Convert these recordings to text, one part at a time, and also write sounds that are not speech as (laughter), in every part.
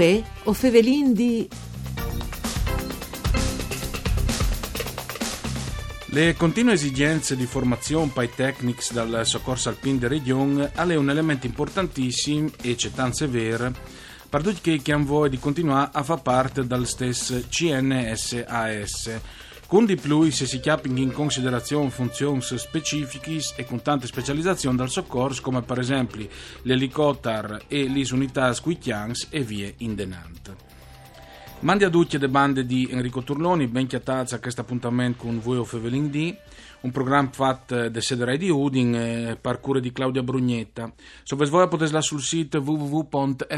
Uè, o fevelin di... Le continue esigenze di formazione tecnici dal soccorso alpin de regione è un elemento importantissimo e c'è tan severo per tutti che hanno voglia di continuare a fare parte dal stesso CNSAS. Con di più se si chiapping in considerazione funzioni specifiche e con tante specializzazioni dal soccorso come per esempio l'elicottero e le unità squicchians e vie in denante. Mandi a tutti le bande di Enrico Turloni, ben chiatazza a questo appuntamento con voi o Fevelin D, un programma fatto da sede di Udin e per cura di Claudia Brugnetta. Se voi potete sul sito www.fvg.rai.it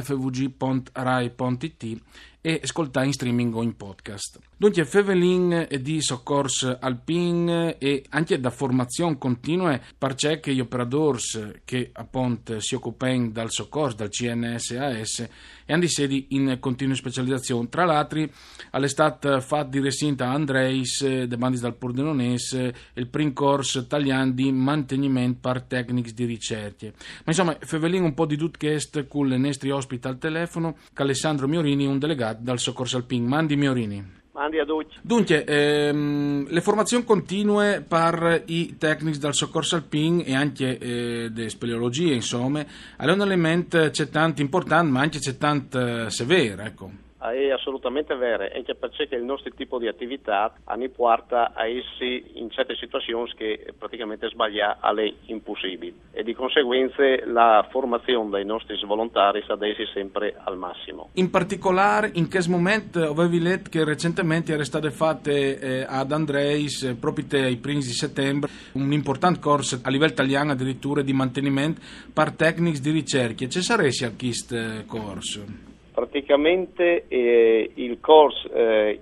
e ascoltare in streaming o in podcast. Dunque, Fevelin di soccorso alpin e anche da formazione continua perché che gli operatori che appunto si occupano dal soccorso, dal CNSAS, e hanno sedi in continua specializzazione. Tra l'altro, all'estate fatto di recinta Andreis, de bandis dal Pordenonese, il primo corso italiano di mantenimento per tecniche di ricerca. Ma insomma, Fevelin un po' di tutto questo con i nostri ospiti al telefono, che Alessandro Miorini, un delegato dal soccorso alpin. Mandi Miorini. Mandi a tutti. Dunque, ehm, le formazioni continue per i tecnici dal soccorso alpin e anche eh, delle speleologie, insomma, è un elemento c'è tanto importante, ma anche c'è tanto severo, ecco. È assolutamente vero, anche perché il nostro tipo di attività ne porta a essi in certe situazioni che praticamente sbagliare alle impossibili e di conseguenza la formazione dei nostri volontari essi sempre al massimo. In particolare, in che momento avevi letto che recentemente era state fatte eh, ad Andreis, eh, proprio ai primi di settembre, un importante corso a livello italiano addirittura di mantenimento per tecnici di ricerca. Ci saresti a questo corso? Praticamente eh, il corso eh,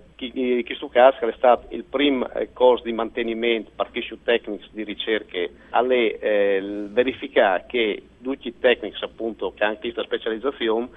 questo caso è stato il primo eh, corso di mantenimento per chi tecnici di ricerca alle eh, verificare che tutti i tecnici appunto che hanno questa specializzazione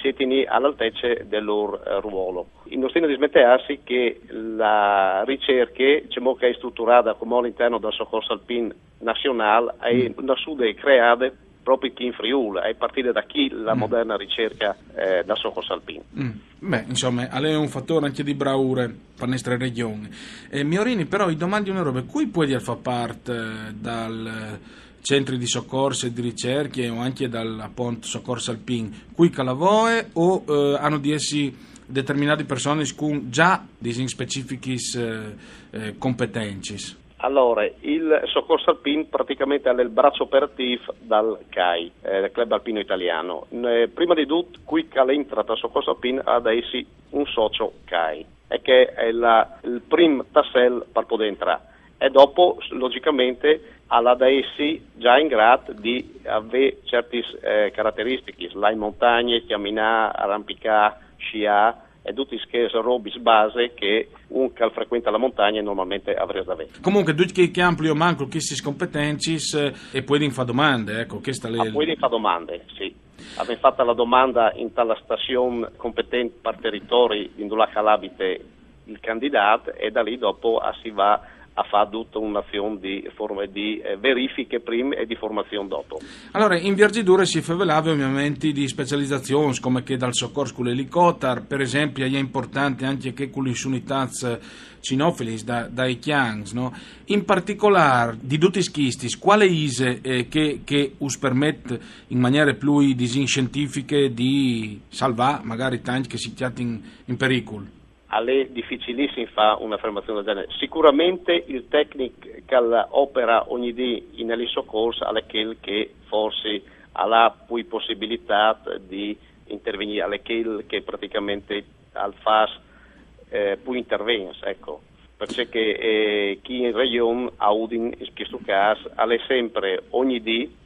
siano all'altezza del loro eh, ruolo. Il nostro dismettersi che la ricerca che è strutturata come all'interno del soccorso alpin nazionale è mm. una sude creata proprio chi in Friuli, a partire da chi la mm. moderna ricerca eh, da soccorso alpino. Mm. Beh, insomma, è un fattore anche di braure per le nostre regioni. Eh, Miorini, però, i domandi una roba, cui puoi far parte eh, dal centri di soccorso e di ricerche o anche dal appunto, soccorso alpin, qui calavoe o eh, hanno di essi determinate persone con già dei specifici eh, eh, competenze? Allora, il soccorso alpino praticamente è il braccio operativo dal CAI, eh, Club Alpino Italiano. Prima di tutto, qui che entra dal soccorso alpino ad essi un socio CAI, e che è la, il primo tassello per poter entrare. E dopo, logicamente, alla da essi già in grado di avere certe eh, caratteristiche, in montagne, camminare, arrampicare, sciare, e tutti questi robis base che un che frequenta la montagna normalmente avrebbe da avere. Comunque, tutti che amplio manco queste competenze e poi fare domande, ecco, questa le... ah, poi fare domande, sì. Abbiamo fatto la domanda in tale stazione competente per territori in dove abite il candidato e da lì dopo si va a fare tutta un'azione di, di eh, verifiche prima e di formazione dopo. Allora, in Viargidure si favelava ovviamente di specializzazioni, come che dal soccorso con l'elicottero, per esempio, è importante anche che con le unità cinofilis da, dai chians, no? in particolare di tutti i schisti, quale ise eh, che, che us permette in maniera più scientifiche di salvare magari tanti che si chiamano in, in pericolo? È difficilissimo fare un'affermazione del genere. Sicuramente il tecnico opera ogni giorno in soccorso è quello che forse ha la possibilità di intervenire, è quello che praticamente al FAS eh, può intervenire. Ecco. Perché eh, chi in regione ha Udin, in questo caso, ha sempre ogni giorno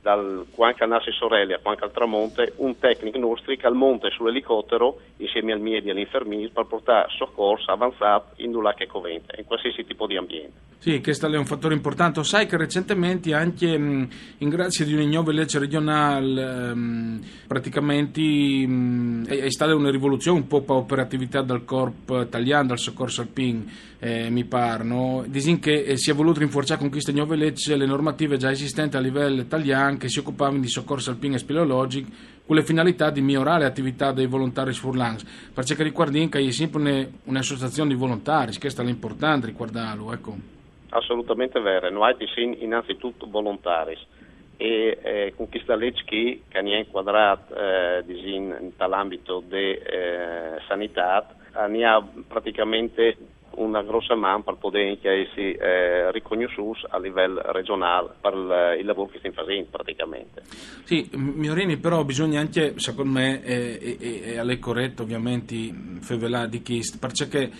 dal Quanca Nassi Sorelli a Quanca al Tramonte, un tecnico nostro che al monte sull'elicottero insieme al miedi e all'infermiere per portare soccorso avanzato in Dulac e Covente, in qualsiasi tipo di ambiente. Sì, questo è un fattore importante. Sai che recentemente anche mh, in grazia di un'ignove legge regionale mh, praticamente mh, è, stata una rivoluzione un po' per operatività del corpo italiano, dal soccorso alpin, eh, mi pare, no? Disin che eh, si è voluto rinforzare con queste nuove leggi le normative già esistenti a livello italiano che si occupavano di soccorso alpino e speleologico con le finalità di migliorare l'attività dei volontari furlangs, perché che è sempre un'associazione di volontari, questo è l'importante riguardarlo, ecco. Assolutamente vero, noi siamo innanzitutto volontari e eh, con questa legge che è inquadrata eh, in, nell'ambito della eh, sanità, abbiamo praticamente una grossa mano per poter essere eh, riconosciuti a livello regionale per il, lavoro che stiamo facendo praticamente. Sì, Miorini, però bisogna anche, secondo me, e, e, e è corretto ovviamente, favelare di questo, perché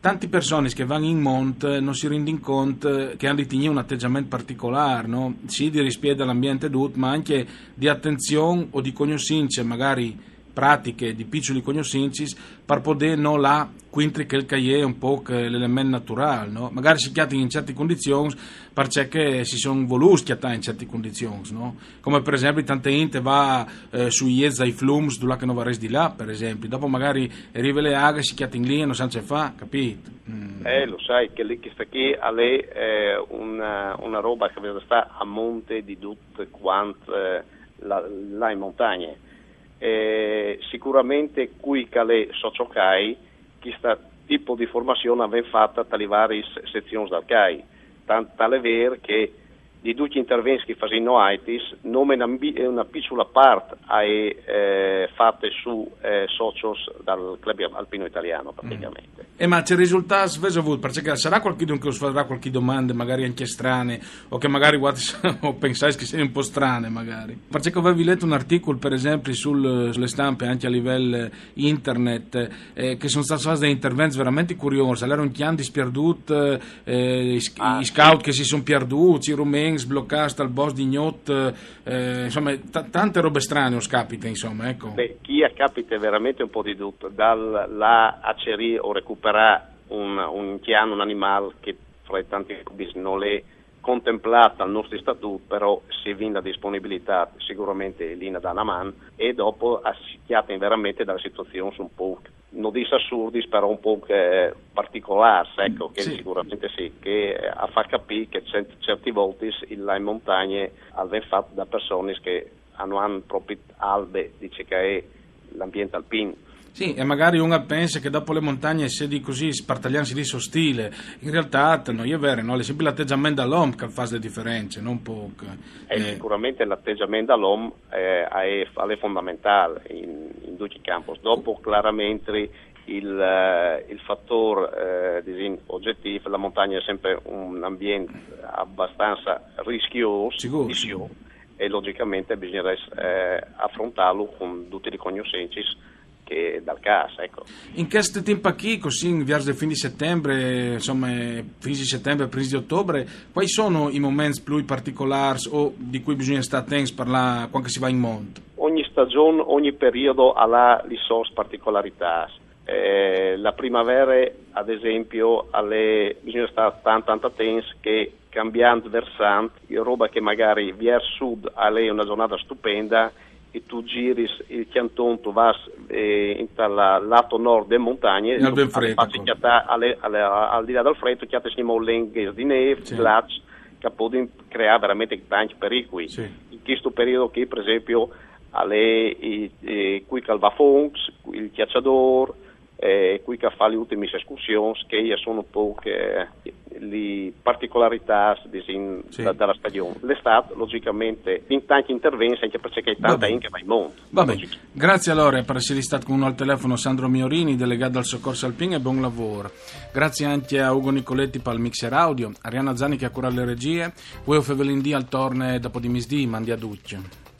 tante persone che vanno in monte non si rendono conto che hanno un atteggiamento particolare, no? sì di rispetto all'ambiente tutto, ma anche di attenzione o di conoscenza magari pratiche di piccoli conoscenze per poter non la quintri che il cahier è un po' l'elemento naturale, no? magari si chiamano in certe condizioni perché si sono voluti chiamare in certe condizioni, no? come per esempio tante gente va eh, su Iezza i flums dove non va di là, per esempio, dopo magari arriva le aghe, si chiama in lì e non sa ce fa, capito? Mm. Eh, lo sai che lì che sta qui è eh, una, una, roba che sta a monte di tutto quanto eh, là, in montagne eh, sicuramente qui calè sociocai questo tipo di formazione aveva fatto dalle varie sezioni del CAI, tale vero che di tutti gli interventi che facevano AITIS, non una, una piccola parte è eh, fatta su eh, socios dal club alpino italiano praticamente. Mm. E ma c'è risultato avuto? Perché sarà qualcuno che farà qualche domanda magari anche strane o che magari (laughs) o pensate che siano un po' strane magari. Perché avevi letto un articolo per esempio sul, sulle stampe anche a livello internet eh, che sono stati fatti dei interventi veramente curiosi, allora un chian disperduto, eh, i, ah, i scout sì. che si sono perduti, i rumeni Banks, bloccata al boss di Gnot, eh, insomma t- tante robe strane os capita insomma. Ecco. Beh, chi capita veramente un po' di tutto, dalla aceria o recuperare un, un chiano, un animale che fra tanti non è contemplata al nostro statuto, però se viene la disponibilità sicuramente linea da una e dopo assicchiate veramente dalle situazioni un po' non dice assurdi, però un po' particolari, ecco, che sì. sicuramente sì, che a far capire che cert- certi volte in montagne avvengono fatte da persone che hanno, hanno proprio albe, dice che è l'ambiente alpino sì, e magari uno pensa che dopo le montagne se di così spartagliarsi di sottile, in realtà non è vero, no? è sempre l'atteggiamento dall'uomo che fa le differenze, non poco. Eh, eh. Sicuramente l'atteggiamento dall'uomo eh, è, è, fondamentale in, in tutti i campi. Dopo chiaramente il, eh, il fattore eh, oggettivo, la montagna è sempre un ambiente abbastanza rischioso, Sicuro, rischioso e logicamente bisogna eh, affrontarlo con tutti i conoscenze che dal caso. Ecco. In questo tempo qui, così in verso il fine di settembre, insomma, fine di settembre, primi di ottobre, quali sono i momenti più particolari o di cui bisogna stare attenti per la, quando si va in monte? Stagione, ogni periodo ha le sue particolarità. Eh, la primavera, ad esempio, alle, bisogna stare tanto, tanto attenti che cambiando versante, roba che magari verso sud ha una giornata stupenda e tu giri il canton, tu vai eh, dal lato nord delle montagne, e alle, al di là del freddo, che siamo lenghe di neve, sì. glaci, che possono creare veramente tanti pericoli. Sì. In questo periodo qui, per esempio, alle, i, qui il Vafonx, il Chiacciador, eh, qui che fa le ultime escursioni, che sono un po' che, le particolarità disin, sì. da, della stagione. L'estate, logicamente, in tanti interventi, anche perché c'è tanta in che va mondo. Grazie allora per essere stato con noi al telefono Sandro Miorini, delegato al Soccorso Alpino e buon lavoro. Grazie anche a Ugo Nicoletti per il mixer audio, Arianna Zani che ha curato le regie, Ueo Fevelindì al torne dopo di misdì, mandi a Duccio.